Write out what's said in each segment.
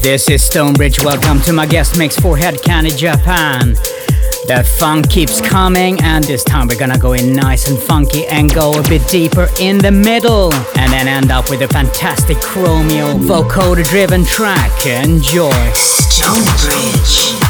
This is Stonebridge. Welcome to my guest mix for Head Candy Japan. The funk keeps coming, and this time we're gonna go in nice and funky and go a bit deeper in the middle, and then end up with a fantastic Chromeo vocoder driven track. Enjoy. Stonebridge.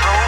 Stonebridge.